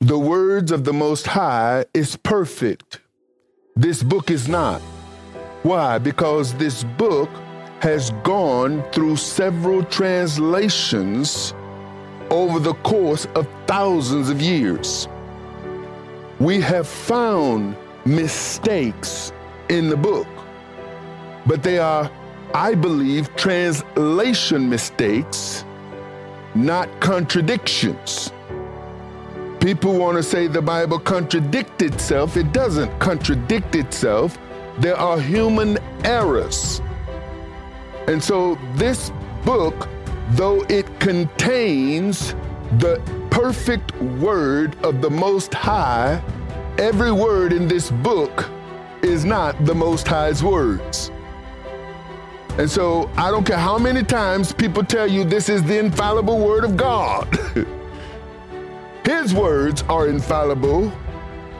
the words of the Most High is perfect. This book is not. Why? Because this book has gone through several translations over the course of thousands of years. We have found mistakes in the book, but they are, I believe, translation mistakes, not contradictions. People want to say the Bible contradicts itself. It doesn't contradict itself. There are human errors. And so this book, though it contains the perfect word of the Most High, every word in this book is not the Most High's words. And so I don't care how many times people tell you this is the infallible word of God. His words are infallible.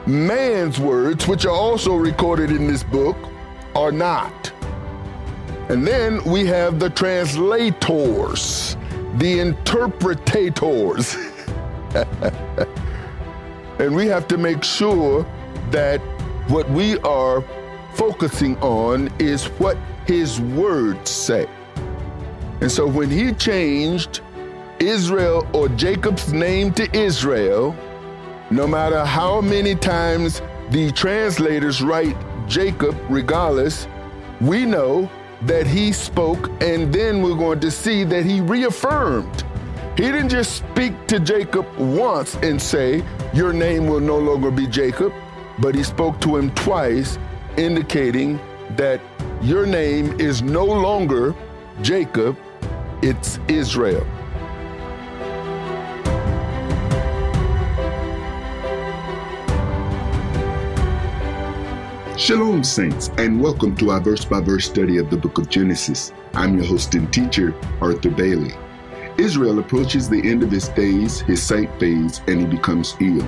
Man's words, which are also recorded in this book, are not. And then we have the translators, the interpretators. and we have to make sure that what we are focusing on is what his words say. And so when he changed Israel or Jacob's name to Israel, no matter how many times the translators write Jacob regardless, we know that he spoke, and then we're going to see that he reaffirmed. He didn't just speak to Jacob once and say, Your name will no longer be Jacob, but he spoke to him twice, indicating that your name is no longer Jacob, it's Israel. Shalom, Saints, and welcome to our verse by verse study of the book of Genesis. I'm your host and teacher, Arthur Bailey. Israel approaches the end of his days, his sight fades, and he becomes ill.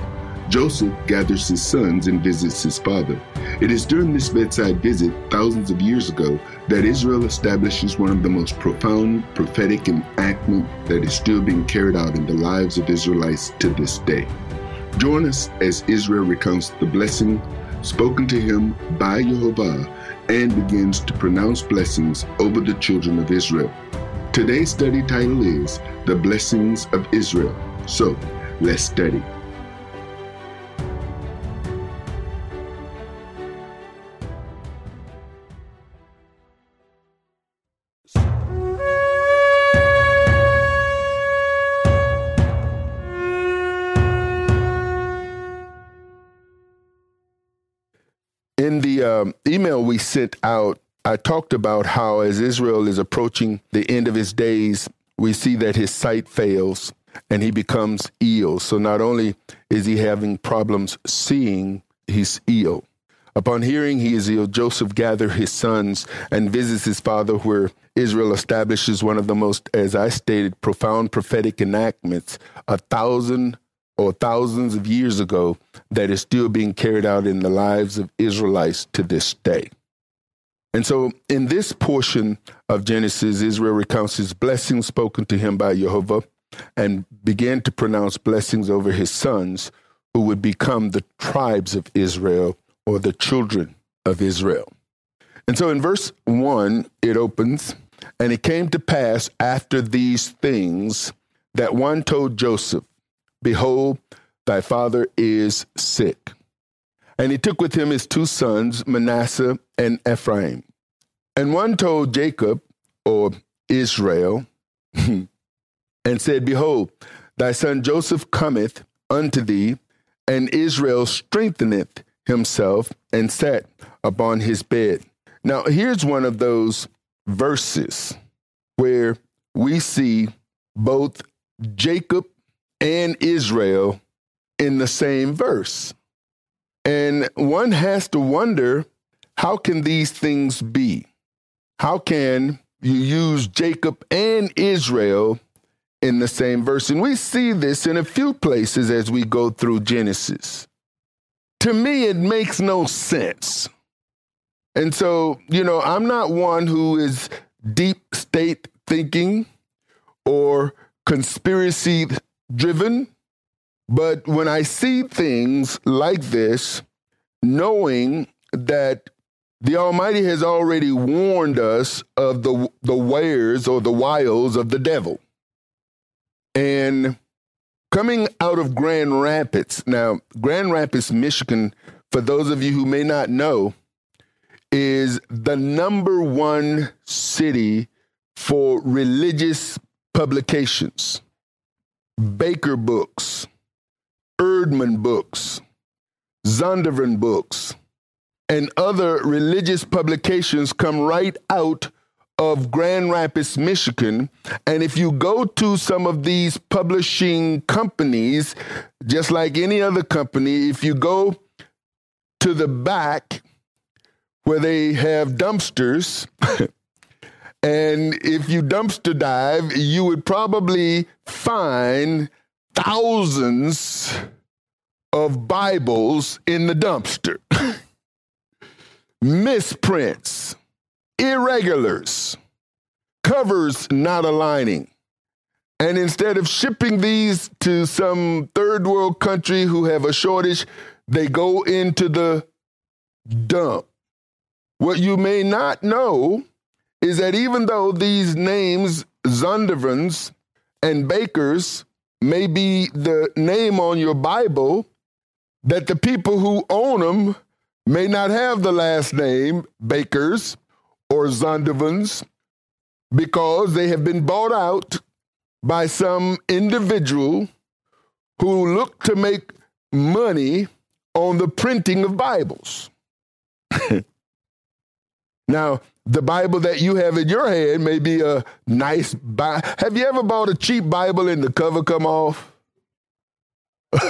Joseph gathers his sons and visits his father. It is during this bedside visit, thousands of years ago, that Israel establishes one of the most profound prophetic enactment that is still being carried out in the lives of Israelites to this day. Join us as Israel recounts the blessing spoken to him by YeHoVaH and begins to pronounce blessings over the children of Israel. Today's study title is The Blessings of Israel. So let's study. Um, email we sent out, I talked about how as Israel is approaching the end of his days, we see that his sight fails and he becomes ill. So not only is he having problems seeing, he's ill. Upon hearing he is ill, Joseph gathers his sons and visits his father, where Israel establishes one of the most, as I stated, profound prophetic enactments a thousand or thousands of years ago that is still being carried out in the lives of Israelites to this day. And so, in this portion of Genesis, Israel recounts his blessings spoken to him by YeHoVaH and began to pronounce blessings over his sons who would become the tribes of Israel or the children of Israel. And so, in verse 1, it opens, and it came to pass after these things that one told Joseph, Behold, thy father is sick. And he took with him his two sons, Manasseh and Ephraim. And one told Jacob, or Israel, and said, Behold, thy son Joseph cometh unto thee, and Israel strengtheneth himself and sat upon his bed. Now, here's one of those verses where we see both Jacob and Israel in the same verse. And one has to wonder how can these things be? How can you use Jacob and Israel in the same verse? And we see this in a few places as we go through Genesis. To me, it makes no sense. And so, you know, I'm not one who is deep state thinking or conspiracy driven, But when I see things like this, knowing that the Almighty has already warned us of the the wares or the wiles of the devil. And coming out of Grand Rapids, now Grand Rapids, Michigan, for those of you who may not know, is the number one city for religious publications. Baker Books, Eerdman Books, Zondervan Books, and other religious publications come right out of Grand Rapids, Michigan. And if you go to some of these publishing companies, just like any other company, if you go to the back where they have dumpsters, and if you dumpster dive, you would probably find thousands of Bibles in the dumpster. Misprints, irregulars, covers not aligning. And instead of shipping these to some third world country who have a shortage, they go into the dump. What you may not know is that even though these names, Zondervans and Bakers, may be the name on your Bible, that the people who own them may not have the last name Bakers or Zondervans because they have been bought out by some individual who look to make money on the printing of Bibles. now, the Bible that you have in your hand may be a nice. Have you ever bought a cheap Bible and the cover come off?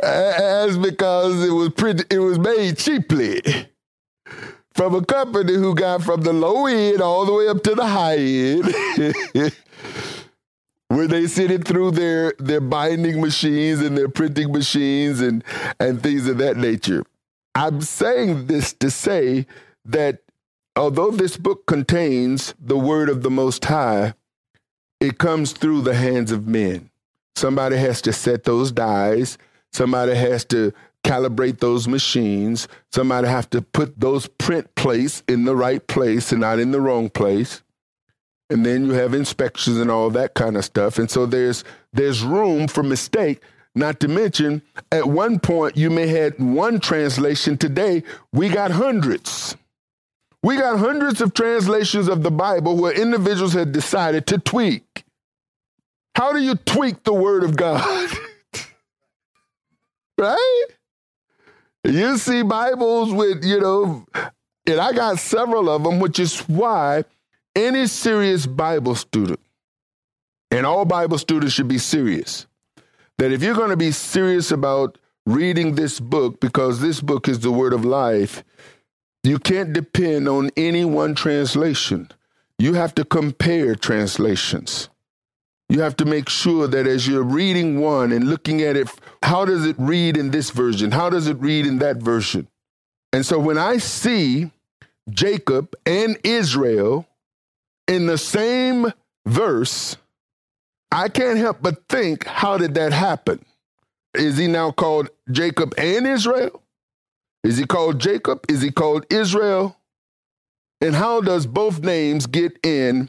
That's because it was pretty, it was made cheaply from a company who got from the low end all the way up to the high end. where they send it through their their binding machines and their printing machines and and things of that nature. I'm saying this to say that although this book contains the word of the most high, it comes through the hands of men. Somebody has to set those dies Somebody has to calibrate those machines. Somebody has to put those print plates in the right place and not in the wrong place. And then you have inspections and all that kind of stuff. And so there's there's room for mistake. Not to mention, at one point you may had one translation. Today we got hundreds. We got hundreds of translations of the Bible where individuals had decided to tweak. How do you tweak the Word of God? right? You see Bibles with, you know, and I got several of them, which is why any serious Bible student, and all Bible students should be serious, that if you're going to be serious about reading this book, because this book is the word of life, you can't depend on any one translation. You have to compare translations. You have to make sure that as you're reading one and looking at it, how does it read in this version? How does it read in that version? And so when I see Jacob and Israel in the same verse, I can't help but think, how did that happen? Is he now called Jacob and Israel? Is he called Jacob? Is he called Israel? And how does both names get in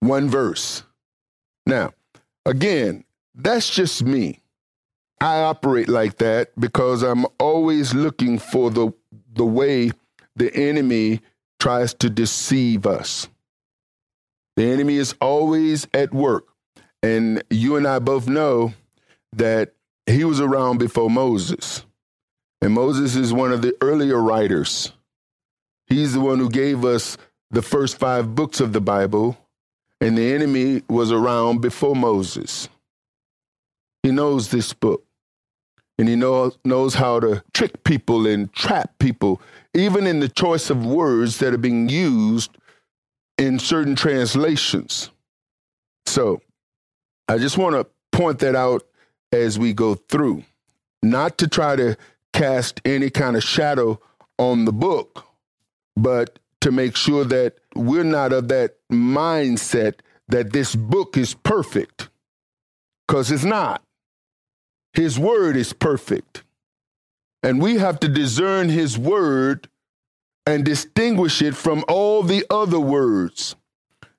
one verse? Now, again, that's just me. I operate like that because I'm always looking for the the way the enemy tries to deceive us. The enemy is always at work. And you and I both know that he was around before Moses. And Moses is one of the earlier writers. He's the one who gave us the first five books of the Bible and the enemy was around before Moses. He knows this book. And he knows, knows how to trick people and trap people, even in the choice of words that are being used in certain translations. So I just want to point that out as we go through, not to try to cast any kind of shadow on the book, but to make sure that we're not of that mindset that this book is perfect. because it's not. His word is perfect. And we have to discern his word and distinguish it from all the other words.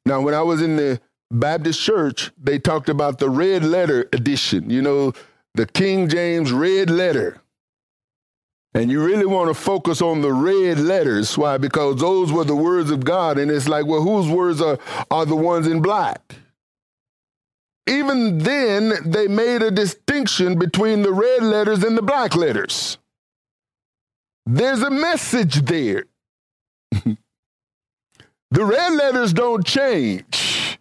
Now, when I was in the Baptist church, they talked about the red letter edition, you know, the King James red letter. And you really want to focus on the red letters. Why? Because those were the words of God. And it's like, well, whose words are, are the ones in black? Even then, they made a distinction between the red letters and the black letters. There's a message there. the red letters don't change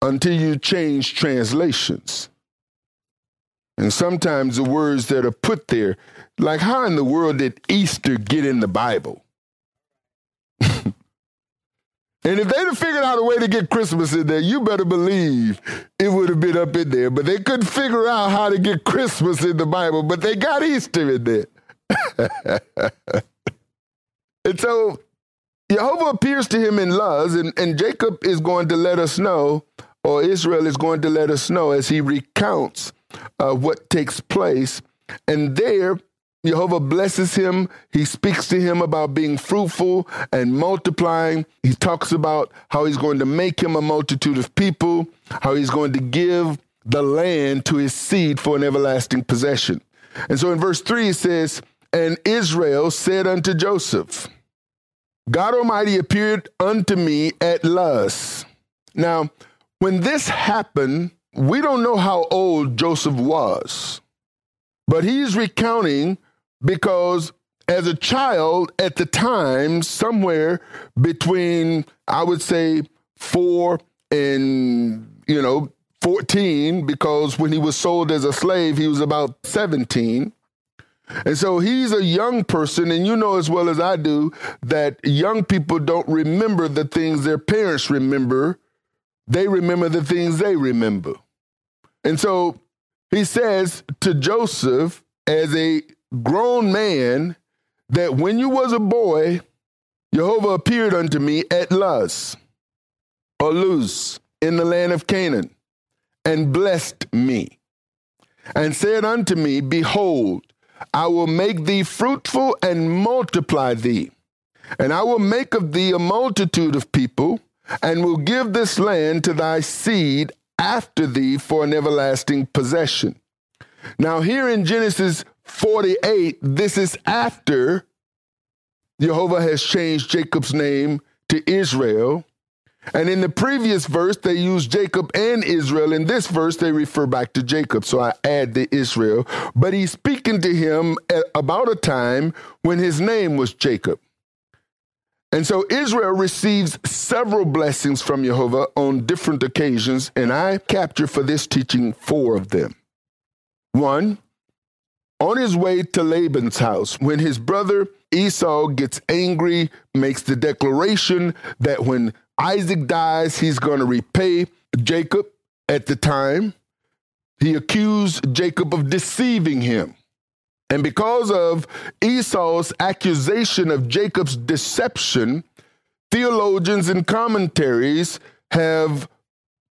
until you change translations. And sometimes the words that are put there, like how in the world did Easter get in the Bible? and if they'd have figured out a way to get Christmas in there, you better believe it would have been up in there. But they couldn't figure out how to get Christmas in the Bible, but they got Easter in there. and so YeHoVaH appears to him in Luz, and, and Jacob is going to let us know, or Israel is going to let us know as he recounts uh, what takes place. And there, YeHoVaH blesses him. He speaks to him about being fruitful and multiplying. He talks about how he's going to make him a multitude of people, how he's going to give the land to his seed for an everlasting possession. And so in verse 3, it says, And Israel said unto Joseph, God Almighty appeared unto me at Luz. Now, when this happened, we don't know how old Joseph was, but he's recounting because as a child at the time, somewhere between, I would say, four and, you know, 14, because when he was sold as a slave, he was about 17. And so he's a young person, and you know as well as I do that young people don't remember the things their parents remember. They remember the things they remember. And so he says to Joseph, as a grown man, that when you was a boy, YeHoVaH appeared unto me at Luz, or Luz, in the land of Canaan, and blessed me, and said unto me, Behold, I will make thee fruitful and multiply thee. And I will make of thee a multitude of people, and will give this land to thy seed after thee for an everlasting possession. Now, here in Genesis 48, this is after YeHoVaH has changed Jacob's name to Israel. And in the previous verse, they use Jacob and Israel. In this verse, they refer back to Jacob. So I add the Israel. But he's speaking to him at about a time when his name was Jacob. And so Israel receives several blessings from YeHoVaH on different occasions, and I capture for this teaching four of them. One, on his way to Laban's house, when his brother Esau gets angry, makes the declaration that when Isaac dies, he's going to repay Jacob at the time. He accused Jacob of deceiving him. And because of Esau's accusation of Jacob's deception, theologians and commentaries have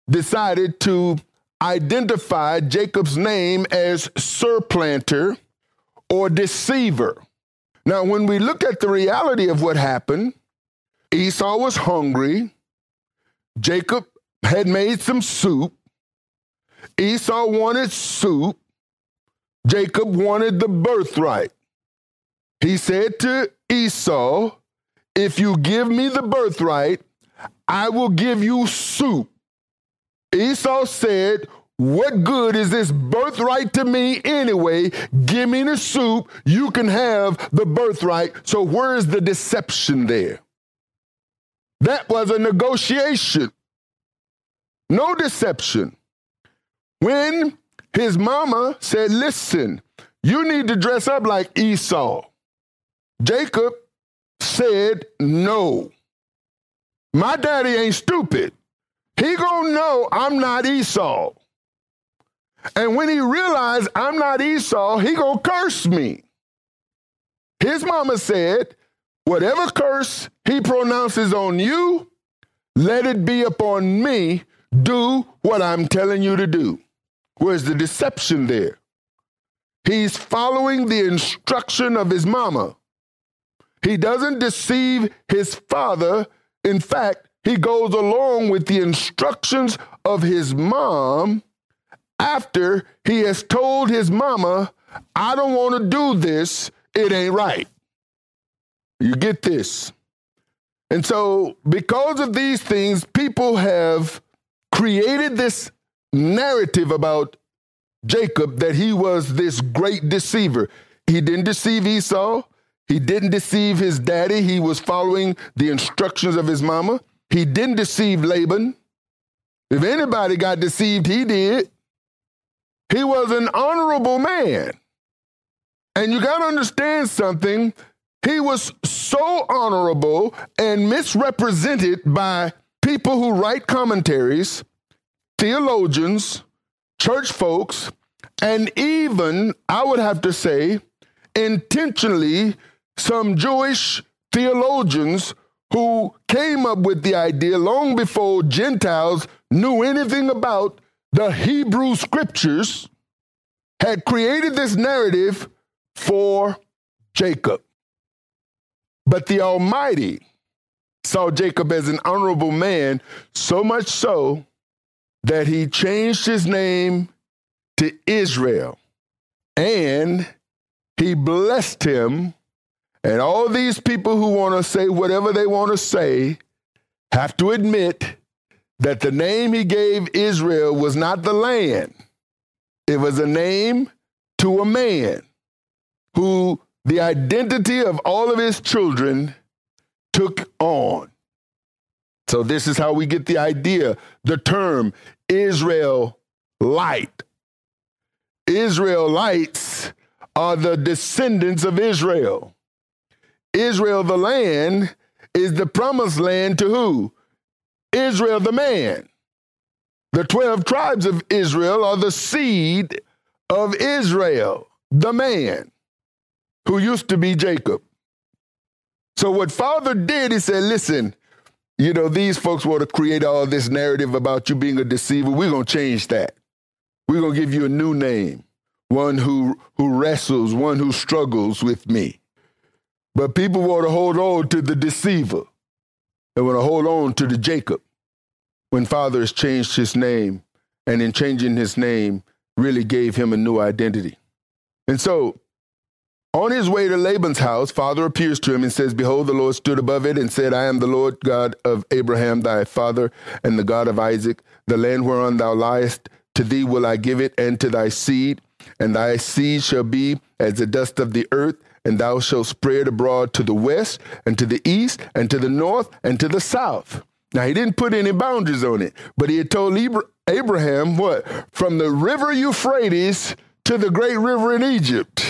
decided to identify Jacob's name as supplanter or deceiver. Now, when we look at the reality of what happened, Esau was hungry. Jacob had made some soup. Esau wanted soup. Jacob wanted the birthright. He said to Esau, If you give me the birthright, I will give you soup. Esau said, What good is this birthright to me anyway? Give me the soup. You can have the birthright. So, where's the deception there? That was a negotiation. No deception. When his mama said, Listen, you need to dress up like Esau. Jacob said, No. My daddy ain't stupid. He gonna know I'm not Esau. And when he realized I'm not Esau, he gonna curse me. His mama said, Whatever curse he pronounces on you, let it be upon me. Do what I'm telling you to do. Where's the deception there? He's following the instruction of his mama. He doesn't deceive his father. In fact, he goes along with the instructions of his mom after he has told his mama, I don't want to do this, it ain't right. You get this? And so, because of these things, people have created this narrative about Jacob that he was this great deceiver. He didn't deceive Esau. He didn't deceive his daddy. He was following the instructions of his mama. He didn't deceive Laban. If anybody got deceived, he did. He was an honorable man. And you got to understand something. He was so honorable and misrepresented by people who write commentaries, theologians, church folks, and even, I would have to say, intentionally, some Jewish theologians who came up with the idea long before Gentiles knew anything about the Hebrew scriptures, had created this narrative for Jacob. But the Almighty saw Jacob as an honorable man, so much so that he changed his name to Israel and he blessed him. And all these people who want to say whatever they want to say have to admit that the name he gave Israel was not the land, it was a name to a man who the identity of all of his children took on. So, this is how we get the idea, the term Israel light. Israelites are the descendants of Israel. Israel, the land, is the promised land to who? Israel, the man. The 12 tribes of Israel are the seed of Israel, the man who used to be Jacob. So, what Father did, he said, Listen, you know, these folks want to create all this narrative about you being a deceiver. We're going to change that. We're going to give you a new name, one who, who wrestles, one who struggles with me. But people want to hold on to the deceiver. They want to hold on to the Jacob when Father has changed his name, and in changing his name, really gave him a new identity. And so on his way to Laban's house, father appears to him and says, Behold, the Lord stood above it and said, I am the Lord God of Abraham, thy father, and the God of Isaac. The land whereon thou liest, to thee will I give it, and to thy seed. And thy seed shall be as the dust of the earth, and thou shalt spread abroad to the west, and to the east, and to the north, and to the south. Now, he didn't put any boundaries on it, but he had told Abraham what? From the river Euphrates to the great river in Egypt.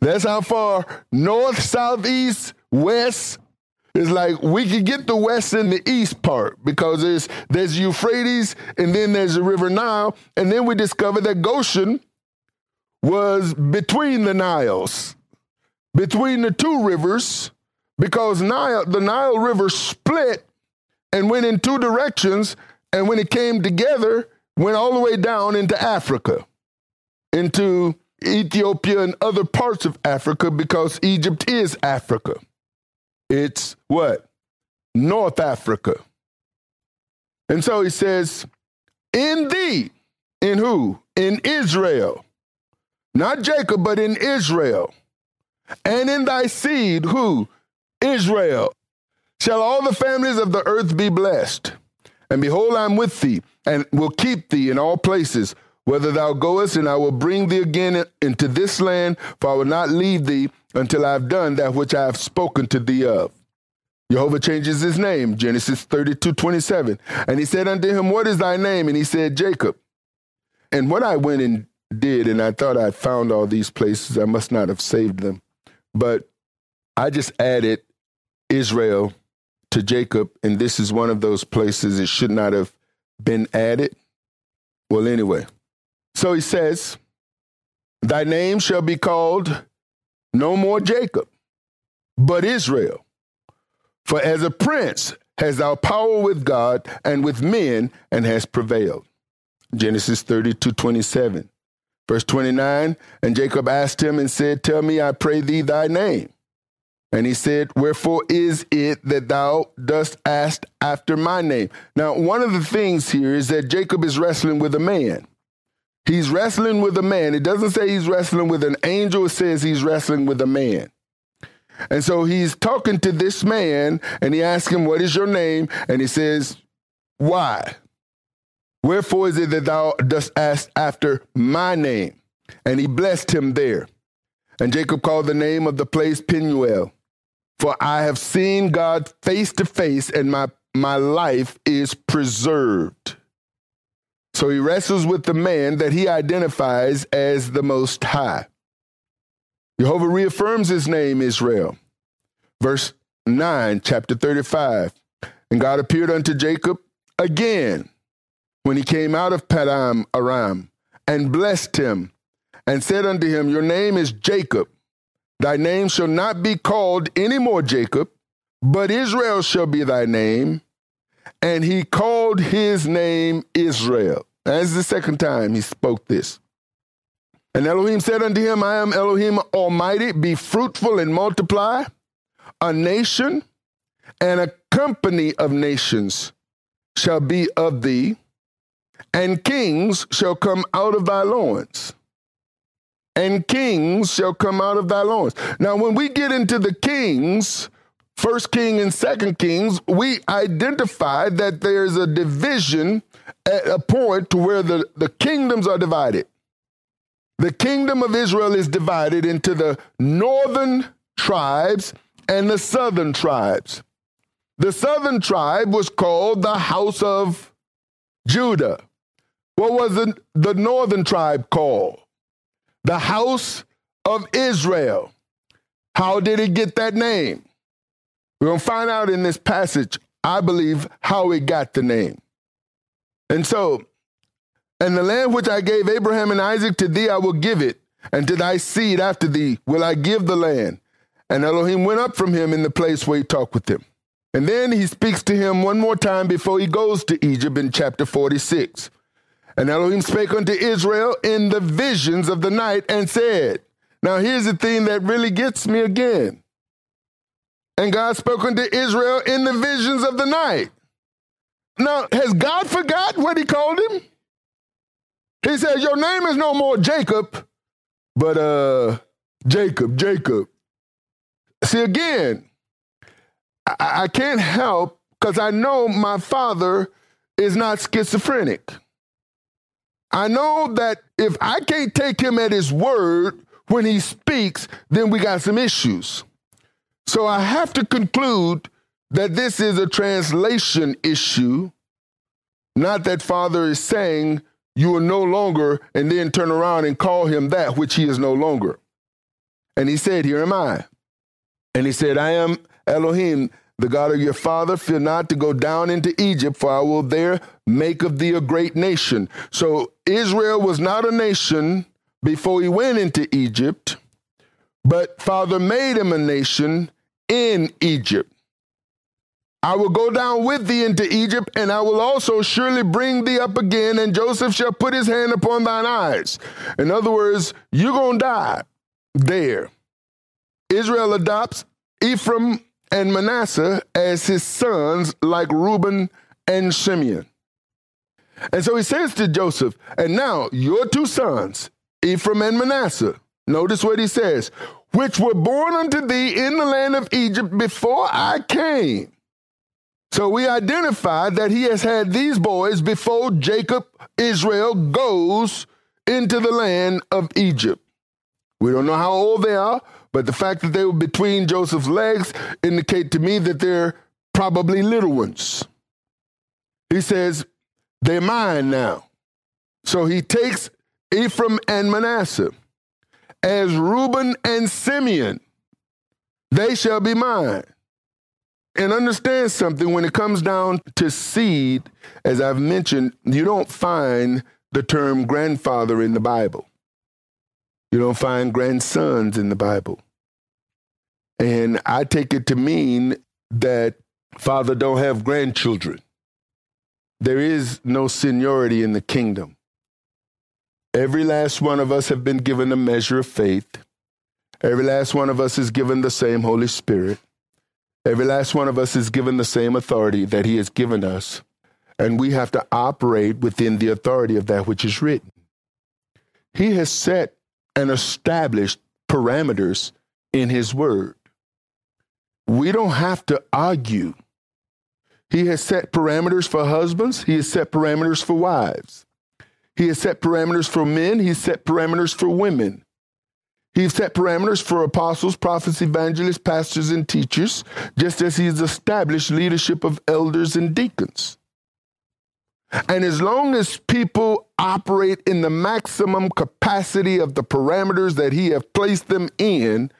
That's how far north, south, east, west. It's like we could get the west and the east part because there's there's Euphrates and then there's the River Nile, and then we discovered that Goshen was between the Niles, between the two rivers, because Nile, the Nile River split and went in two directions, and when it came together, went all the way down into Africa, into Ethiopia and other parts of Africa because Egypt is Africa. It's what? North Africa. And so he says, In thee, in who? In Israel. Not Jacob, but in Israel. And in thy seed, who? Israel. Shall all the families of the earth be blessed. And behold, I'm with thee, and will keep thee in all places whether thou goest, and I will bring thee again into this land, for I will not leave thee until I have done that which I have spoken to thee of. YeHoVaH changes his name, Genesis 32 27. And he said unto him, What is thy name? And he said, Jacob. And what I went and did, and I thought I had found all these places, I must not have saved them, but I just added Israel to Jacob, and this is one of those places it should not have been added. Well, anyway, so he says, Thy name shall be called no more Jacob, but Israel. For as a prince has thou power with God and with men and has prevailed. Genesis 32 27. Verse 29 And Jacob asked him and said, Tell me, I pray thee, thy name. And he said, Wherefore is it that thou dost ask after my name? Now, one of the things here is that Jacob is wrestling with a man. He's wrestling with a man. It doesn't say he's wrestling with an angel, it says he's wrestling with a man. And so he's talking to this man and he asks him, What is your name? And he says, Why? Wherefore is it that thou dost ask after my name? And he blessed him there. And Jacob called the name of the place Peniel. For I have seen God face to face, and my, my life is preserved. So he wrestles with the man that he identifies as the Most High. YeHoVaH reaffirms his name, Israel. Verse 9, chapter 35. And God appeared unto Jacob again when he came out of Padan Aram and blessed him and said unto him, Your name is Jacob. Thy name shall not be called any more Jacob, but Israel shall be thy name. And he called his name Israel. That's the second time he spoke this. And Elohim said unto him, I am Elohim Almighty, be fruitful and multiply. A nation and a company of nations shall be of thee, and kings shall come out of thy loins. And kings shall come out of thy loins. Now, when we get into the kings, First King and Second Kings, we identify that there's a division at a point to where the, the kingdoms are divided. The kingdom of Israel is divided into the northern tribes and the southern tribes. The southern tribe was called the house of Judah. What was the, the northern tribe called? The house of Israel. How did it get that name? We're going to find out in this passage, I believe, how it got the name. And so, and the land which I gave Abraham and Isaac to thee, I will give it, and to thy seed after thee will I give the land. And Elohim went up from him in the place where he talked with him. And then he speaks to him one more time before he goes to Egypt in chapter 46. And Elohim spake unto Israel in the visions of the night and said, Now here's the thing that really gets me again. And God spoke unto Israel in the visions of the night. Now, has God forgot what he called him? He said, Your name is no more Jacob, but uh Jacob, Jacob. See, again, I, I can't help because I know my father is not schizophrenic. I know that if I can't take him at his word when he speaks, then we got some issues. So I have to conclude that this is a translation issue, not that Father is saying you are no longer, and then turn around and call him that which he is no longer. And he said, Here am I. And he said, I am Elohim, the God of your father. Fear not to go down into Egypt, for I will there make of thee a great nation. So Israel was not a nation before he went into Egypt, but Father made him a nation in Egypt. I will go down with thee into Egypt, and I will also surely bring thee up again, and Joseph shall put his hand upon thine eyes. In other words, you're going to die there. Israel adopts Ephraim and Manasseh as his sons, like Reuben and Simeon. And so he says to Joseph, and now your two sons, Ephraim and Manasseh, notice what he says, which were born unto thee in the land of Egypt before I came. So we identify that he has had these boys before Jacob, Israel, goes into the land of Egypt. We don't know how old they are, but the fact that they were between Joseph's legs indicate to me that they're probably little ones. He says, they're mine now. So he takes Ephraim and Manasseh as Reuben and Simeon. They shall be mine. And understand something when it comes down to seed, as I've mentioned, you don't find the term grandfather in the Bible. You don't find grandsons in the Bible. And I take it to mean that father don't have grandchildren. There is no seniority in the kingdom. Every last one of us have been given a measure of faith. Every last one of us is given the same Holy Spirit. Every last one of us is given the same authority that He has given us. And we have to operate within the authority of that which is written. He has set and established parameters in His Word. We don't have to argue. He has set parameters for husbands, He has set parameters for wives. He has set parameters for men, He's set parameters for women. He's set parameters for apostles, prophets, evangelists, pastors, and teachers, just as he has established leadership of elders and deacons. And as long as people operate in the maximum capacity of the parameters that he has placed them in,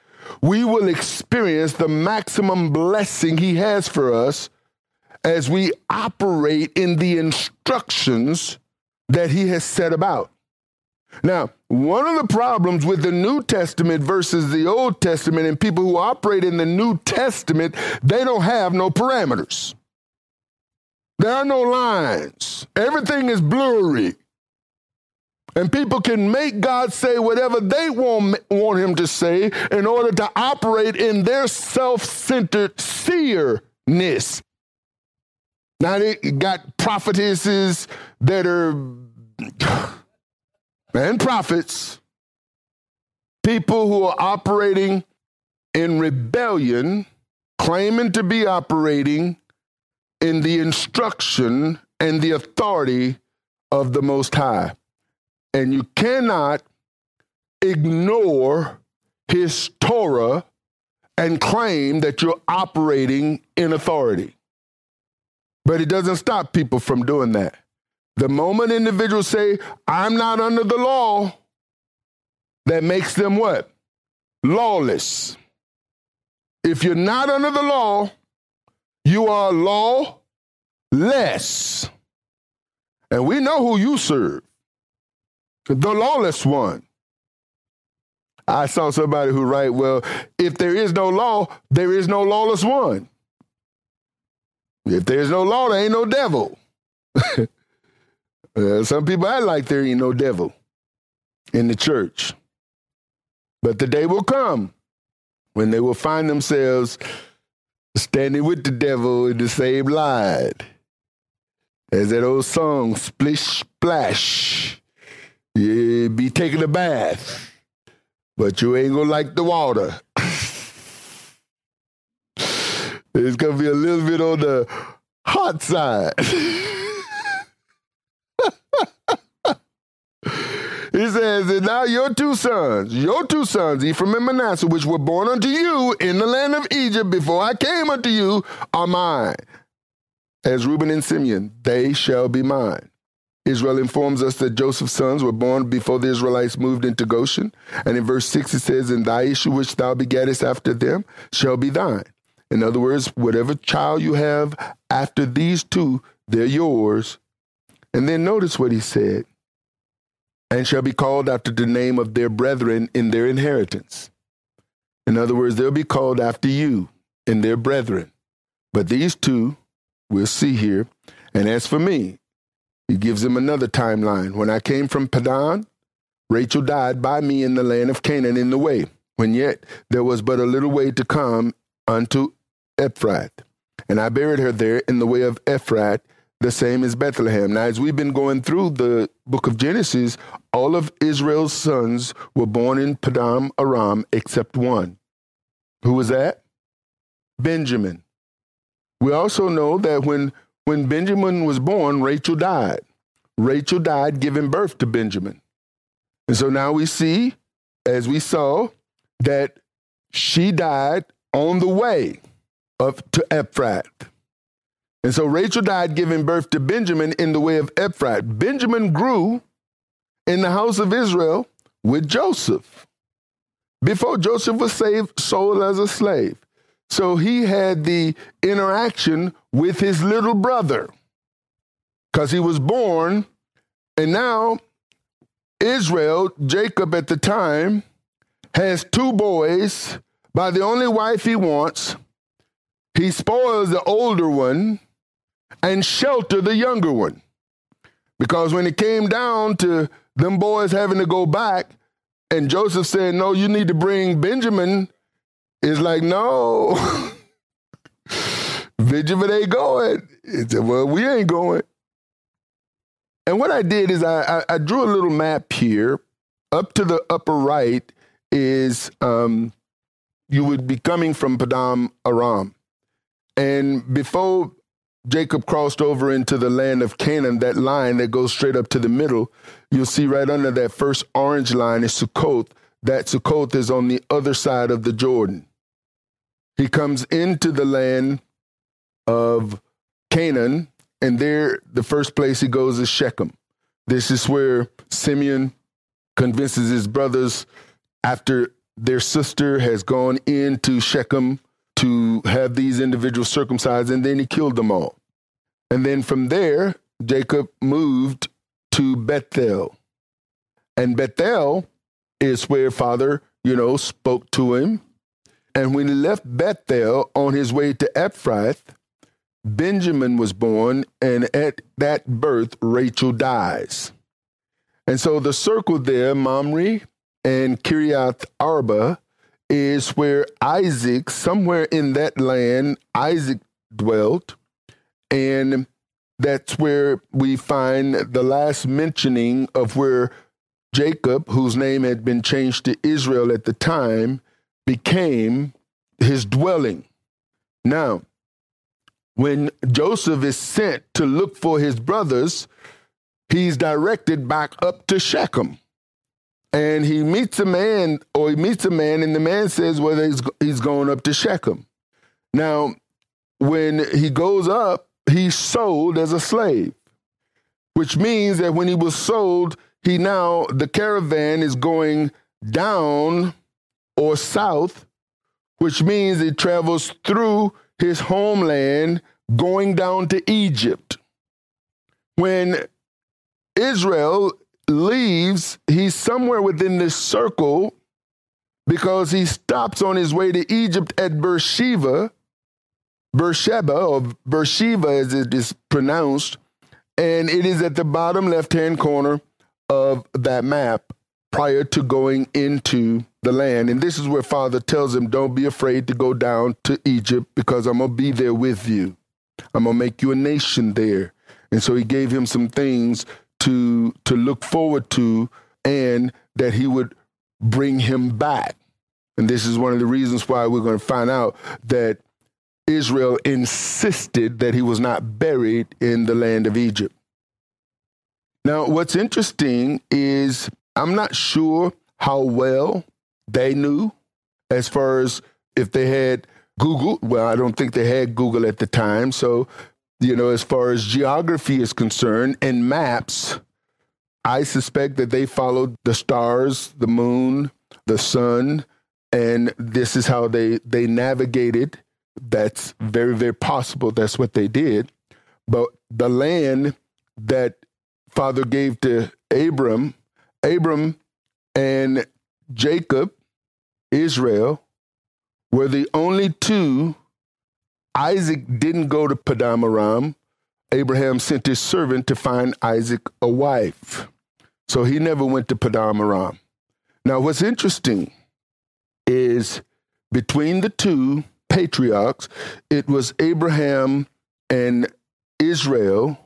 we will experience the maximum blessing he has for us as we operate in the instructions that he has set about. Now, one of the problems with the New Testament versus the Old Testament and people who operate in the New Testament, they don't have no parameters. There are no lines. Everything is blurry. And people can make God say whatever they want, want him to say in order to operate in their self centered seerness. Now they got prophetesses that are and prophets, people who are operating in rebellion, claiming to be operating in the instruction and the authority of the Most High. And you cannot ignore his Torah and claim that you're operating in authority. But it doesn't stop people from doing that. The moment individuals say, I'm not under the law, that makes them what? Lawless. If you're not under the law, you are lawless. And we know who you serve the lawless one. I saw somebody who write, well, if there is no law, there is no lawless one. If there's no law, there ain't no devil. Uh, some people act like there ain't no devil in the church. But the day will come when they will find themselves standing with the devil in the same line. As that old song, Splish Splash. You be taking a bath, but you ain't gonna like the water. it's gonna be a little bit on the hot side. And now your two sons, your two sons, Ephraim and Manasseh, which were born unto you in the land of Egypt before I came unto you, are mine. As Reuben and Simeon, they shall be mine. Israel informs us that Joseph's sons were born before the Israelites moved into Goshen. And in verse 6, it says, And thy issue which thou begettest after them shall be thine. In other words, whatever child you have after these two, they're yours. And then notice what he said and shall be called after the name of their brethren in their inheritance. In other words, they'll be called after you and their brethren. But these two, we'll see here. And as for me, he gives him another timeline. When I came from Padan, Rachel died by me in the land of Canaan in the way, when yet there was but a little way to come unto Ephrath. And I buried her there in the way of Ephrath, the same as Bethlehem. Now, as we've been going through the book of Genesis, all of Israel's sons were born in Padan Aram except one. Who was that? Benjamin. We also know that when, when Benjamin was born, Rachel died. Rachel died giving birth to Benjamin. And so now we see, as we saw, that she died on the way of to Ephrath. And so Rachel died giving birth to Benjamin in the way of Ephrath. Benjamin grew in the house of Israel with Joseph. Before Joseph was saved, sold as a slave. So he had the interaction with his little brother because he was born. And now Israel, Jacob at the time, has two boys by the only wife he wants. He spoils the older one and shelter the younger one. Because when it came down to them boys having to go back, and Joseph said, No, you need to bring Benjamin, is like, No. Benjamin ain't going. He said, Well, we ain't going. And what I did is I, I, I drew a little map here. Up to the upper right is um, you would be coming from Padan Aram. And before Jacob crossed over into the land of Canaan, that line that goes straight up to the middle, you'll see right under that first orange line is Succoth. That Succoth is on the other side of the Jordan. He comes into the land of Canaan, and there, the first place he goes is Shechem. This is where Simeon convinces his brothers after their sister has gone into Shechem to have these individuals circumcised, and then he killed them all. And then from there, Jacob moved to Bethel. And Bethel is where father, you know, spoke to him. And when he left Bethel on his way to Ephrath, Benjamin was born, and at that birth, Rachel dies. And so the circle there, Mamre and Kiriath Arba, is where Isaac, somewhere in that land, Isaac dwelt. And that's where we find the last mentioning of where Jacob, whose name had been changed to Israel at the time, became his dwelling. Now, when Joseph is sent to look for his brothers, he's directed back up to Shechem. And he meets a man, or he meets a man, and the man says whether he's, he's going up to Shechem. Now, when he goes up, he's sold as a slave, which means that when he was sold, he now, the caravan is going down or south, which means it travels through his homeland going down to Egypt. When Israel leaves, he's somewhere within this circle because he stops on his way to Egypt at Beersheba, Beersheba, or Beersheba as it is pronounced, and it is at the bottom left hand corner of that map prior to going into the land. And this is where Father tells him, Don't be afraid to go down to Egypt because I'm going to be there with you. I'm going to make you a nation there. And so he gave him some things to to look forward to and that he would bring him back. And this is one of the reasons why we're going to find out that Israel insisted that he was not buried in the land of Egypt. Now, what's interesting is I'm not sure how well they knew as far as if they had Google. Well, I don't think they had Google at the time. So, you know, as far as geography is concerned and maps, I suspect that they followed the stars, the moon, the sun, and this is how they they navigated. That's very very possible. That's what they did. But the land that Father gave to Abram, Abram and Jacob, Israel, were the only two. Isaac didn't go to Padan Aram. Abraham sent his servant to find Isaac a wife. So he never went to Padan Aram. Now, what's interesting is between the two patriarchs, it was Abraham and Israel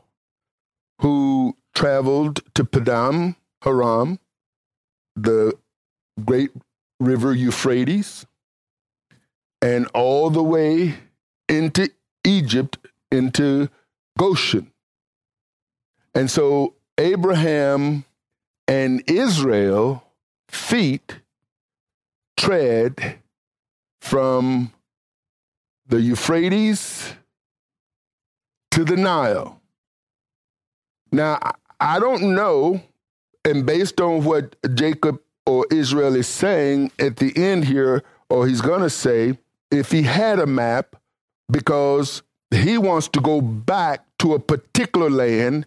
who traveled to Padam Haram, the great river Euphrates, and all the way into Egypt, into Goshen. And so Abraham and Israel feet tread from the Euphrates to the Nile. Now, I don't know, and based on what Jacob or Israel is saying at the end here, or he's going to say, if he had a map, because he wants to go back to a particular land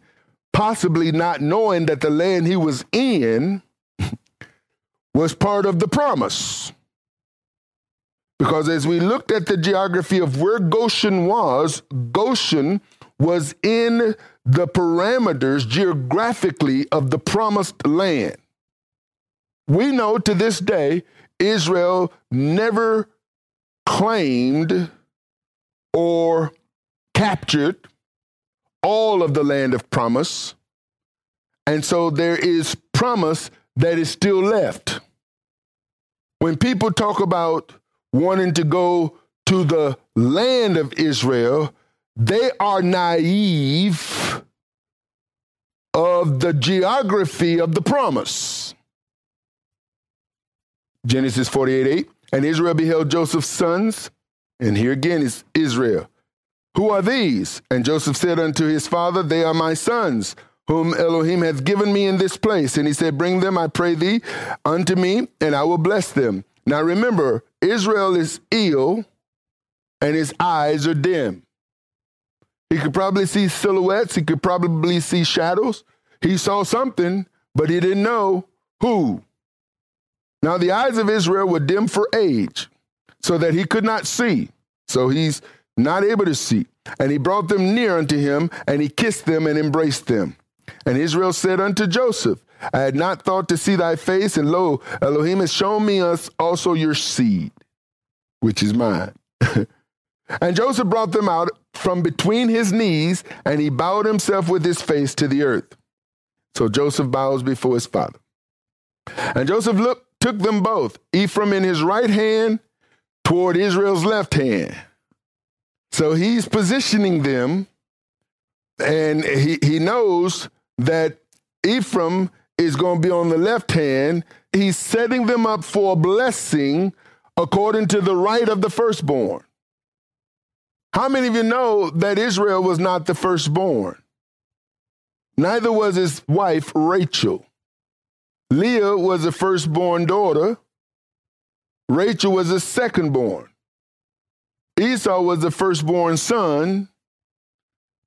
possibly not knowing that the land he was in was part of the promise. Because as we looked at the geography of where Goshen was, Goshen was in the parameters geographically of the promised land. We know to this day, Israel never claimed or captured all of the land of promise. And so there is promise that is still left. When people talk about wanting to go to the land of Israel, they are naive of the geography of the promise. Genesis 48 8. And Israel beheld Joseph's sons. And here again is Israel. Who are these? And Joseph said unto his father, They are my sons, whom Elohim hath given me in this place. And he said, Bring them, I pray thee, unto me, and I will bless them. Now remember, Israel is ill, and his eyes are dim. He could probably see silhouettes, he could probably see shadows. He saw something, but he didn't know who. Now the eyes of Israel were dim for age, so that he could not see. So he's not able to see. And he brought them near unto him, and he kissed them and embraced them. And Israel said unto Joseph, I had not thought to see thy face, and lo, Elohim has shown me us also your seed, which is mine. and Joseph brought them out from between his knees, and he bowed himself with his face to the earth. So Joseph bows before his father. And Joseph looked, took them both, Ephraim in his right hand toward Israel's left hand. So he's positioning them, and he, he knows that Ephraim is going to be on the left hand. He's setting them up for a blessing according to the right of the firstborn. How many of you know that Israel was not the firstborn? Neither was his wife Rachel. Leah was the firstborn daughter. Rachel was the second born. Esau was the firstborn son.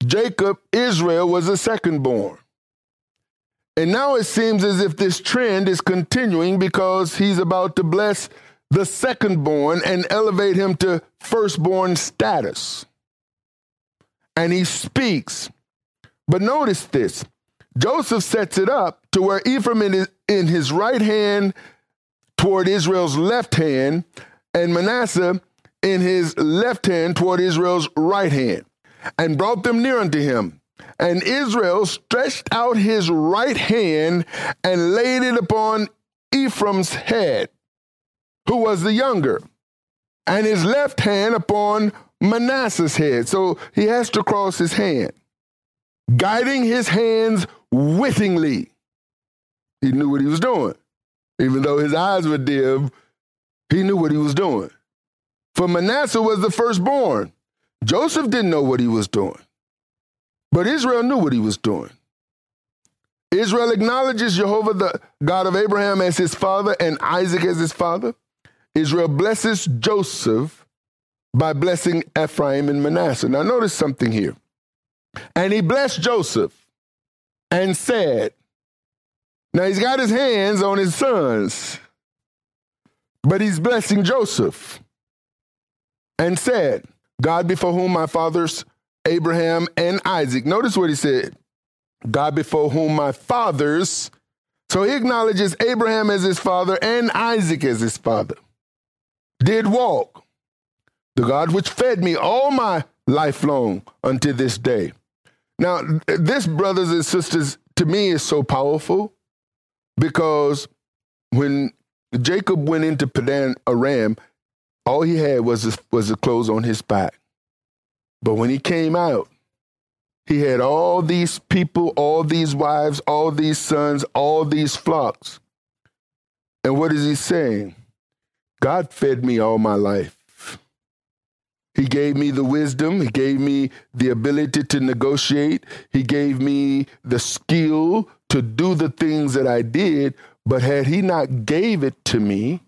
Jacob, Israel, was the second born. And now it seems as if this trend is continuing because he's about to bless the second born and elevate him to firstborn status. And he speaks. But notice this Joseph sets it up to where Ephraim is in his right hand toward Israel's left hand, and Manasseh in his left hand toward Israel's right hand, and brought them near unto him. And Israel stretched out his right hand and laid it upon Ephraim's head, who was the younger, and his left hand upon Manasseh's head. So he has to cross his hand, guiding his hands wittingly. He knew what he was doing. Even though his eyes were dim, he knew what he was doing. For Manasseh was the firstborn. Joseph didn't know what he was doing, but Israel knew what he was doing. Israel acknowledges YeHoVaH, the God of Abraham, as his father and Isaac as his father. Israel blesses Joseph by blessing Ephraim and Manasseh. Now, notice something here. And he blessed Joseph and said, Now he's got his hands on his sons, but he's blessing Joseph and said, God before whom my fathers Abraham and Isaac. Notice what he said God before whom my fathers. So he acknowledges Abraham as his father and Isaac as his father. Did walk. The God which fed me all my life long unto this day. Now, this, brothers and sisters, to me is so powerful because when Jacob went into Padan Aram, all he had was his, was the clothes on his back. But when he came out, he had all these people, all these wives, all these sons, all these flocks. And what is he saying? God fed me all my life. He gave me the wisdom. He gave me the ability to negotiate. He gave me the skill to do the things that I did. But had he not gave it to me,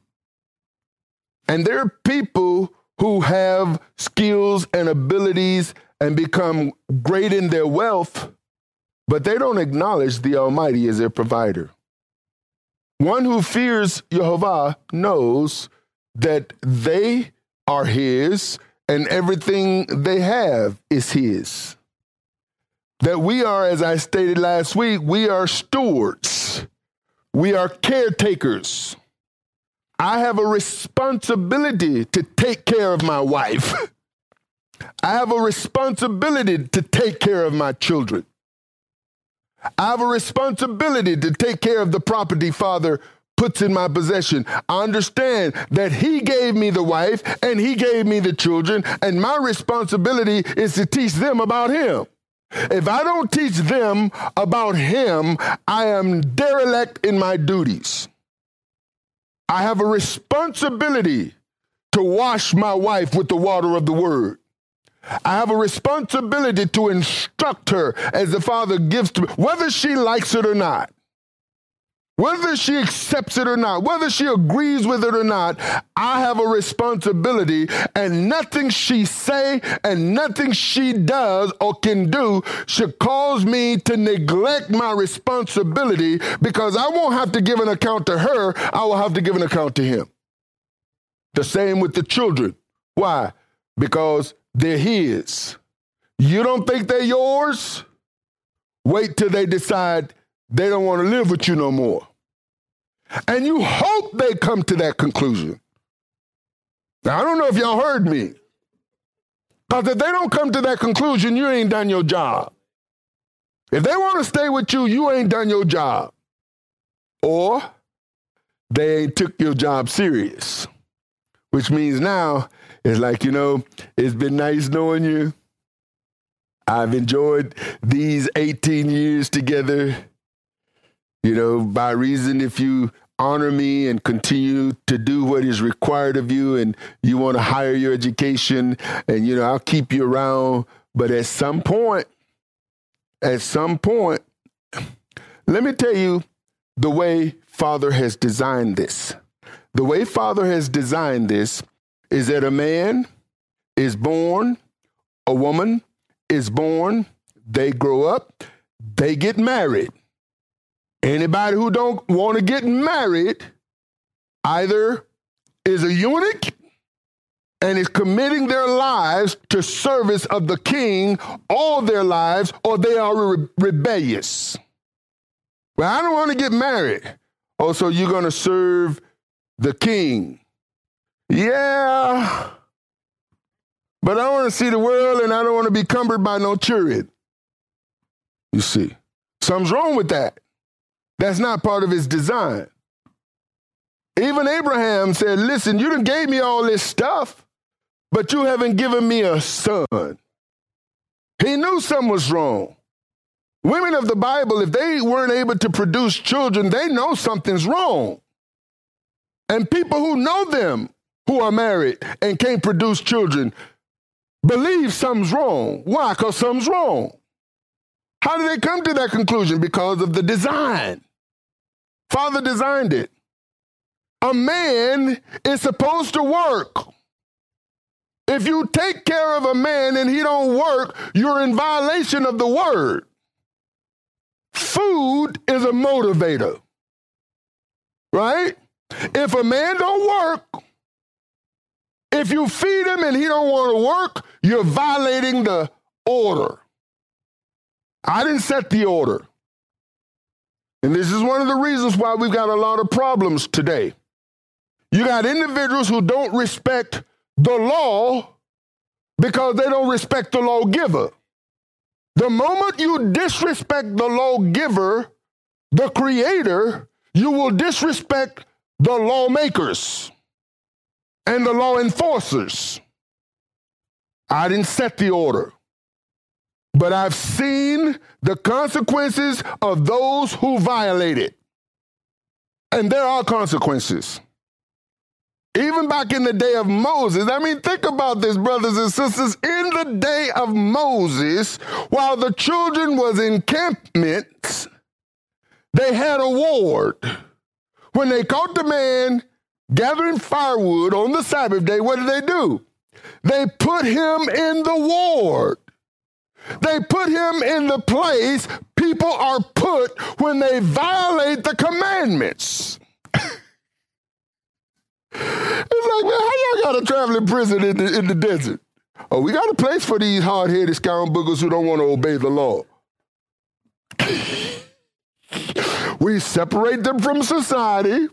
and there are people who have skills and abilities and become great in their wealth, but they don't acknowledge the Almighty as their provider. One who fears YeHoVaH knows that they are his and everything they have is his. That we are, as I stated last week, we are stewards, we are caretakers. I have a responsibility to take care of my wife. I have a responsibility to take care of my children. I have a responsibility to take care of the property Father puts in my possession. I understand that He gave me the wife and He gave me the children, and my responsibility is to teach them about Him. If I don't teach them about Him, I am derelict in my duties. I have a responsibility to wash my wife with the water of the word. I have a responsibility to instruct her as the Father gives to me, whether she likes it or not. Whether she accepts it or not, whether she agrees with it or not, I have a responsibility and nothing she say and nothing she does or can do should cause me to neglect my responsibility because I won't have to give an account to her, I will have to give an account to him. The same with the children. Why? Because they're his. You don't think they're yours? Wait till they decide they don't want to live with you no more. And you hope they come to that conclusion. Now, I don't know if y'all heard me. Because if they don't come to that conclusion, you ain't done your job. If they want to stay with you, you ain't done your job. Or they ain't took your job serious. Which means now it's like, you know, it's been nice knowing you. I've enjoyed these 18 years together. You know, by reason, if you honor me and continue to do what is required of you and you want to hire your education and you know I'll keep you around but at some point at some point let me tell you the way father has designed this. The way father has designed this is that a man is born a woman is born they grow up they get married Anybody who don't want to get married either is a eunuch and is committing their lives to service of the king all their lives, or they are re- rebellious. Well, I don't want to get married. Oh, so you're going to serve the king. Yeah. But I want to see the world and I don't want to be cumbered by no chariot. You see, something's wrong with that. That's not part of his design. Even Abraham said, Listen, you done gave me all this stuff, but you haven't given me a son. He knew something was wrong. Women of the Bible, if they weren't able to produce children, they know something's wrong. And people who know them, who are married and can't produce children, believe something's wrong. Why? Because something's wrong. How did they come to that conclusion? Because of the design. Father designed it. A man is supposed to work. If you take care of a man and he don't work, you're in violation of the word. Food is a motivator. Right? If a man don't work, if you feed him and he don't want to work, you're violating the order. I didn't set the order. And this is one of the reasons why we've got a lot of problems today. You got individuals who don't respect the law because they don't respect the lawgiver. The moment you disrespect the lawgiver, the creator, you will disrespect the lawmakers and the law enforcers. I didn't set the order but I've seen the consequences of those who violate it. And there are consequences. Even back in the day of Moses, I mean, think about this, brothers and sisters. In the day of Moses, while the children was in encampments, they had a ward. When they caught the man gathering firewood on the Sabbath day, what did they do? They put him in the ward. They put him in the place people are put when they violate the commandments. It's like, man, how y'all got to travel in prison in the, in the desert? Oh, we got a place for these hard headed scoundrels who don't want to obey the law. we separate them from society,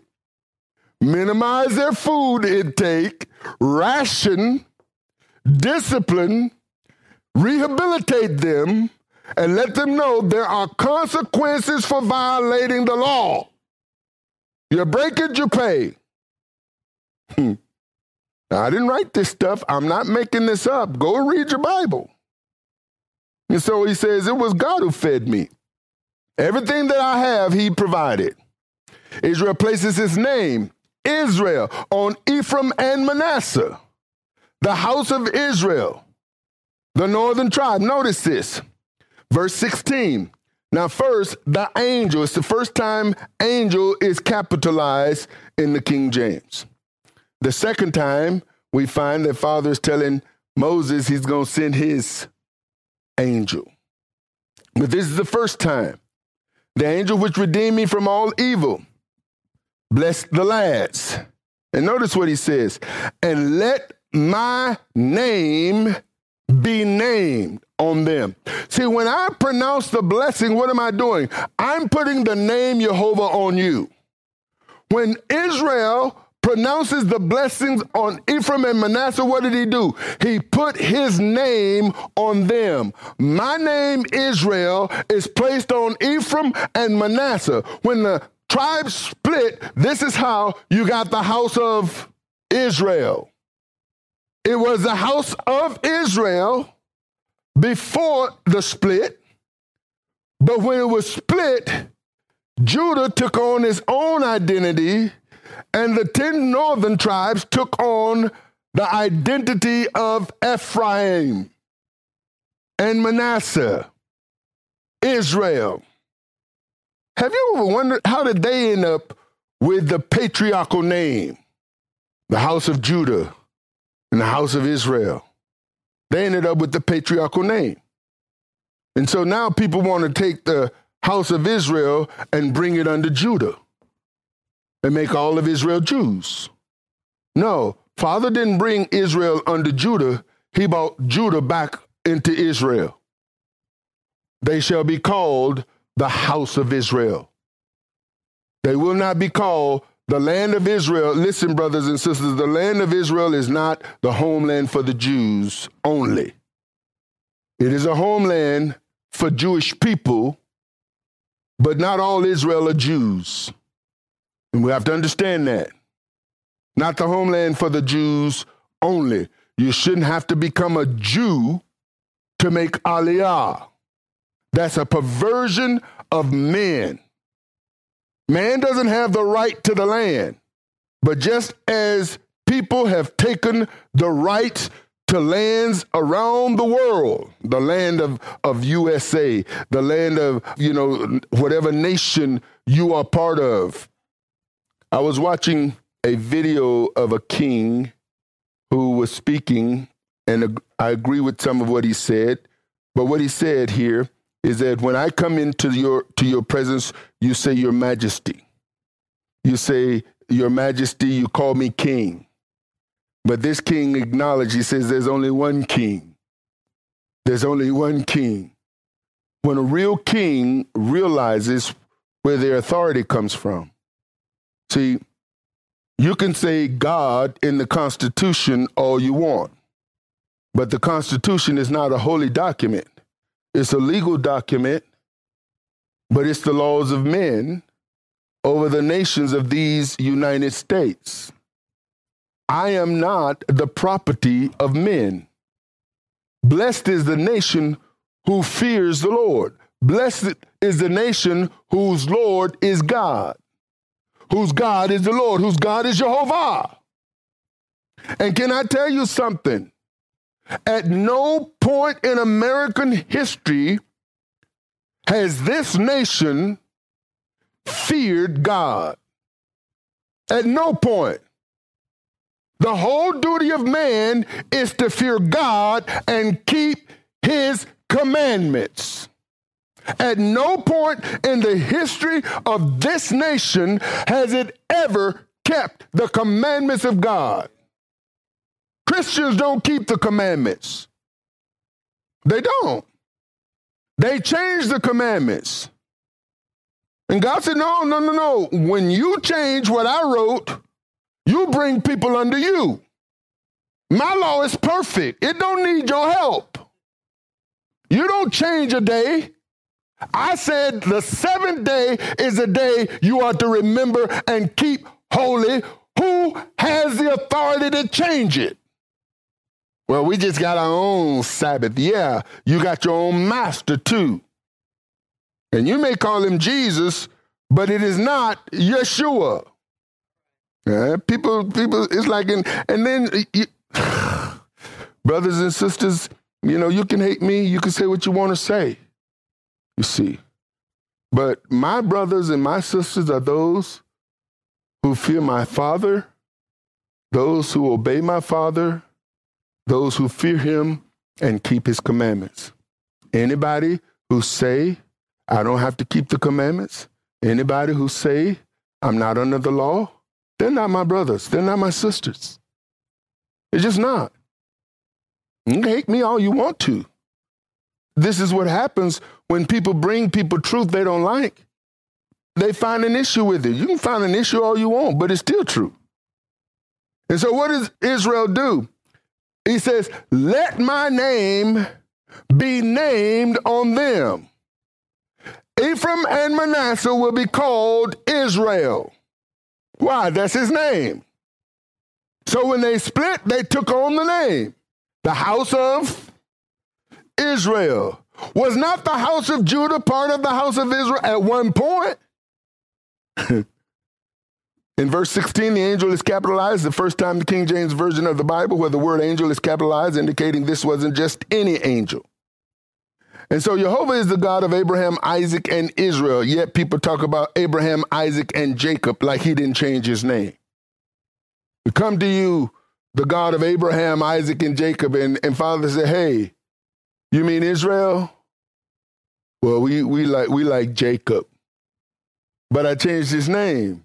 minimize their food intake, ration, discipline, rehabilitate them, and let them know there are consequences for violating the law. You break it, you pay. Hmm. I didn't write this stuff. I'm not making this up. Go read your Bible. And so he says, It was God who fed me. Everything that I have, he provided. Israel places his name, Israel, on Ephraim and Manasseh, the house of Israel, the northern tribe. Notice this. Verse 16. Now, first, the angel. It's the first time angel is capitalized in the King James. The second time, we find that Father is telling Moses he's going to send his angel. But this is the first time. The angel which redeemed me from all evil. Bless the lads. And notice what he says. And let my name be named on them. See, when I pronounce the blessing, what am I doing? I'm putting the name YeHoVaH on you. When Israel pronounces the blessings on Ephraim and Manasseh, what did he do? He put his name on them. My name, Israel, is placed on Ephraim and Manasseh. When the tribes split, this is how you got the house of Israel. It was the house of Israel before the split, but when it was split, Judah took on its own identity and the 10 northern tribes took on the identity of Ephraim and Manasseh, Israel. Have you ever wondered how did they end up with the patriarchal name? The house of Judah and the house of Israel. They ended up with the patriarchal name. And so now people want to take the house of Israel and bring it under Judah and make all of Israel Jews. No, Father didn't bring Israel under Judah, he brought Judah back into Israel. They shall be called the house of Israel. They will not be called the land of Israel. Listen, brothers and sisters, the land of Israel is not the homeland for the Jews only. It is a homeland for Jewish people, but not all Israel are Jews. And we have to understand that. Not the homeland for the Jews only. You shouldn't have to become a Jew to make aliyah. That's a perversion of men. Man doesn't have the right to the land. But just as people have taken the right to lands around the world, the land of, of USA, the land of, you know, whatever nation you are part of, I was watching a video of a king who was speaking, and I agree with some of what he said. But what he said here is that when I come into your to your presence, you say your majesty. You say your majesty, you call me king. But this king acknowledged, he says, there's only one king. There's only one king. When a real king realizes where their authority comes from, See, you can say God in the Constitution all you want, but the Constitution is not a holy document. It's a legal document, but it's the laws of men over the nations of these United States. I am not the property of men. Blessed is the nation who fears the Lord. Blessed is the nation whose Lord is God whose God is the Lord, whose God is YeHoVaH. And can I tell you something? At no point in American history has this nation feared God. At no point. The whole duty of man is to fear God and keep his commandments. At no point in the history of this nation has it ever kept the commandments of God. Christians don't keep the commandments. They don't. They change the commandments. And God said, No, no, no, no. When you change what I wrote, you bring people under you. My law is perfect. It don't need your help. You don't change a day. I said the seventh day is a day you are to remember and keep holy. Who has the authority to change it? Well, we just got our own Sabbath. Yeah, you got your own master too. And you may call him Jesus, but it is not Yeshua. Yeah, people, people, it's like, in, and then, you, brothers and sisters, you know, you can hate me, you can say what you want to say, you see. But my brothers and my sisters are those who fear my Father, those who obey my Father, those who fear him and keep his commandments. Anybody who say, I don't have to keep the commandments, anybody who say, I'm not under the law, they're not my brothers. They're not my sisters. It's just not. You can hate me all you want to. This is what happens when people bring people truth they don't like. They find an issue with it. You can find an issue all you want, but it's still true. And so, what does Israel do? He says, Let my name be named on them. Ephraim and Manasseh will be called Israel. Why? That's his name. So when they split, they took on the name, the house of Israel. Was not the house of Judah part of the house of Israel at one point? In verse 16, the angel is capitalized, the first time the King James Version of the Bible where the word angel is capitalized, indicating this wasn't just any angel. And so YeHoVaH is the God of Abraham, Isaac, and Israel. Yet people talk about Abraham, Isaac, and Jacob like he didn't change his name. We come to you, the God of Abraham, Isaac, and Jacob, and, and Father said, Hey, you mean Israel? Well, we, we like we like Jacob. But I changed his name.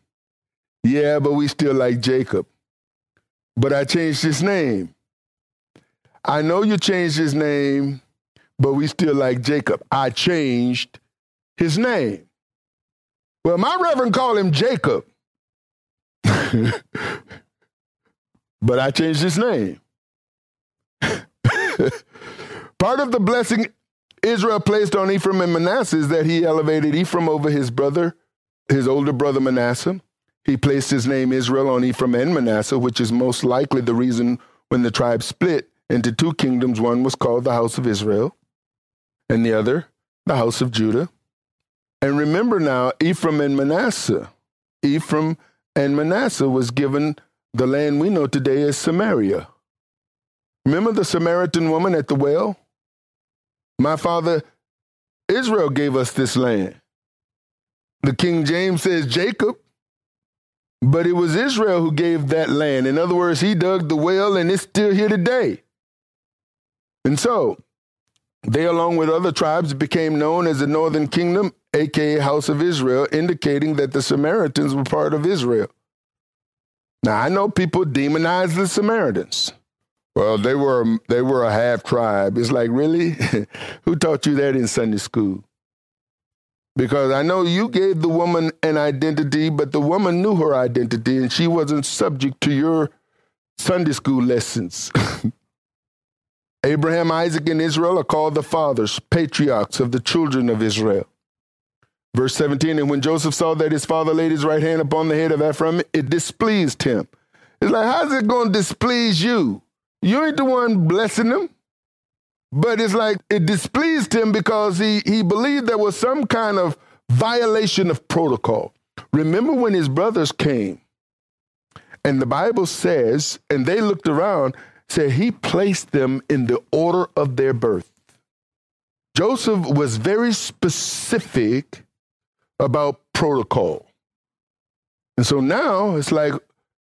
Yeah, but we still like Jacob. But I changed his name. I know you changed his name, but we still like Jacob. I changed his name. Well, my reverend called him Jacob. but I changed his name. Part of the blessing Israel placed on Ephraim and Manasseh is that he elevated Ephraim over his brother, his older brother Manasseh. He placed his name Israel on Ephraim and Manasseh, which is most likely the reason when the tribes split into two kingdoms, one was called the house of Israel, and the other the house of Judah. And remember now, Ephraim and Manasseh. Ephraim and Manasseh was given the land we know today as Samaria. Remember the Samaritan woman at the well? My father Israel gave us this land. The King James says Jacob but it was Israel who gave that land. In other words, he dug the well and it's still here today. And so, they, along with other tribes, became known as the Northern Kingdom, aka House of Israel, indicating that the Samaritans were part of Israel. Now, I know people demonize the Samaritans. Well, they were they were a half tribe. It's like, really? Who taught you that in Sunday school? Because I know you gave the woman an identity, but the woman knew her identity and she wasn't subject to your Sunday school lessons. Abraham, Isaac, and Israel are called the fathers, patriarchs of the children of Israel. Verse 17, and when Joseph saw that his father laid his right hand upon the head of Ephraim, it displeased him. It's like, how's it going to displease you? You ain't the one blessing them. But it's like it displeased him because he, he believed there was some kind of violation of protocol. Remember when his brothers came, and the Bible says, and they looked around, said he placed them in the order of their birth. Joseph was very specific about protocol. And so now it's like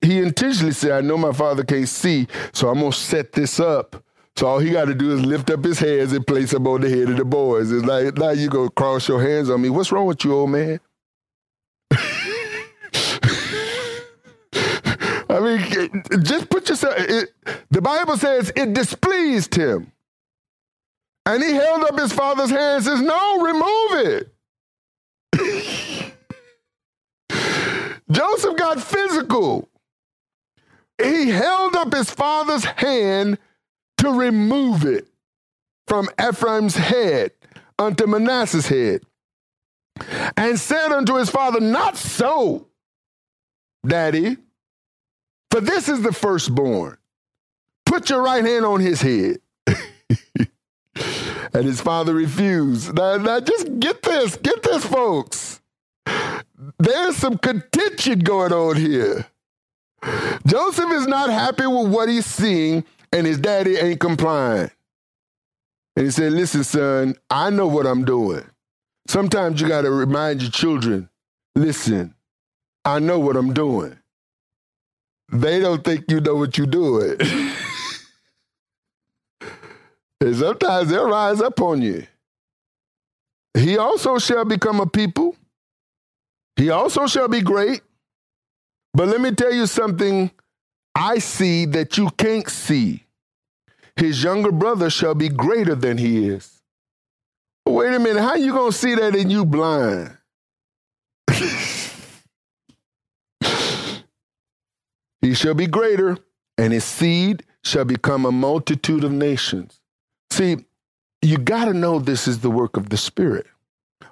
he intentionally said, I know my father can't see, so I'm going to set this up so all he got to do is lift up his hands and place them on the head of the boys. It's like, now you go cross your hands on me. What's wrong with you, old man? I mean, just put yourself. It, the Bible says it displeased him. And he held up his father's hand and says, No, remove it. Joseph got physical. He held up his father's hand to remove it from Ephraim's head unto Manasseh's head, and said unto his father, Not so, daddy, for this is the firstborn. Put your right hand on his head. and his father refused. Now, now, just get this, get this, folks. There's some contention going on here. Joseph is not happy with what he's seeing, and his daddy ain't complying. And he said, Listen, son, I know what I'm doing. Sometimes you got to remind your children, listen, I know what I'm doing. They don't think you know what you're doing. and sometimes they'll rise up on you. He also shall become a people. He also shall be great. But let me tell you something I see that you can't see his younger brother shall be greater than he is. Wait a minute, how you gonna see that and you blind? he shall be greater, and his seed shall become a multitude of nations. See, you got to know this is the work of the Spirit.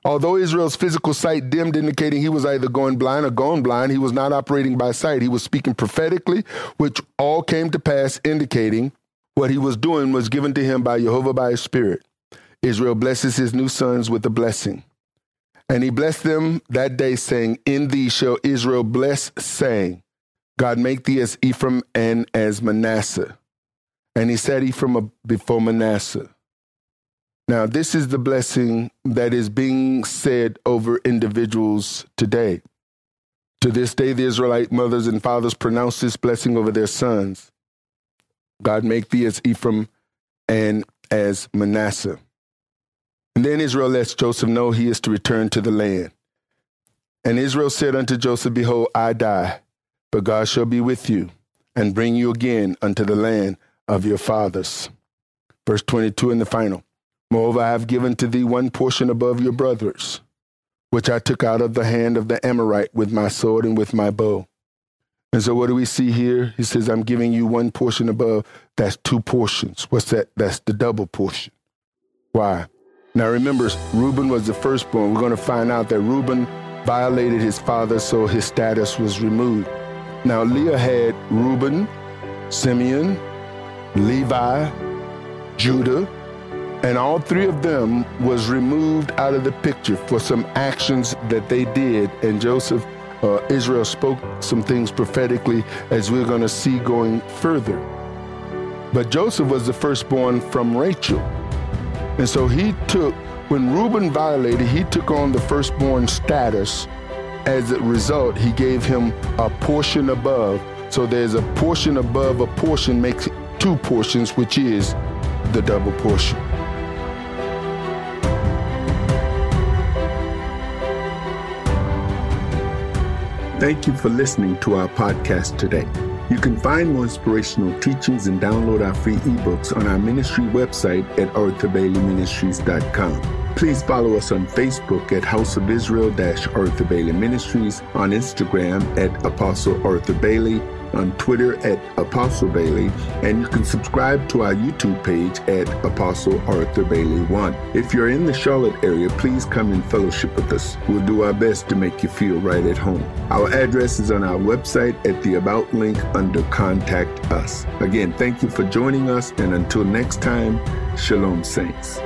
Although Israel's physical sight dimmed, indicating he was either going blind or gone blind, he was not operating by sight. He was speaking prophetically, which all came to pass, indicating what he was doing was given to him by YeHoVaH by his spirit. Israel blesses his new sons with a blessing. And he blessed them that day, saying, In thee shall Israel bless, saying, God make thee as Ephraim and as Manasseh. And he set Ephraim before Manasseh. Now, this is the blessing that is being said over individuals today. To this day, the Israelite mothers and fathers pronounce this blessing over their sons. God make thee as Ephraim and as Manasseh. And then Israel lets Joseph know he is to return to the land. And Israel said unto Joseph, Behold, I die, but God shall be with you and bring you again unto the land of your fathers. Verse 22 in the final. Moreover, I have given to thee one portion above your brothers, which I took out of the hand of the Amorite with my sword and with my bow. And so what do we see here? He says, I'm giving you one portion above. That's two portions. What's that? That's the double portion. Why? Now remember, Reuben was the firstborn. We're going to find out that Reuben violated his father, so his status was removed. Now Leah had Reuben, Simeon, Levi, Judah, and all three of them was removed out of the picture for some actions that they did. And Joseph uh, Israel spoke some things prophetically as we're going to see going further. But Joseph was the firstborn from Rachel. And so he took, when Reuben violated, he took on the firstborn status. As a result, he gave him a portion above. So there's a portion above a portion makes two portions, which is the double portion. Thank you for listening to our podcast today. You can find more inspirational teachings and download our free ebooks on our ministry website at arthurbaileyministries.com. Please follow us on Facebook at House of Israel Arthur Bailey Ministries, on Instagram at Apostle Arthur Bailey, on Twitter at Apostle Bailey, and you can subscribe to our YouTube page at Apostle Arthur Bailey 1. If you're in the Charlotte area, please come and fellowship with us. We'll do our best to make you feel right at home. Our address is on our website at the About link under Contact Us. Again, thank you for joining us, and until next time, Shalom, Saints.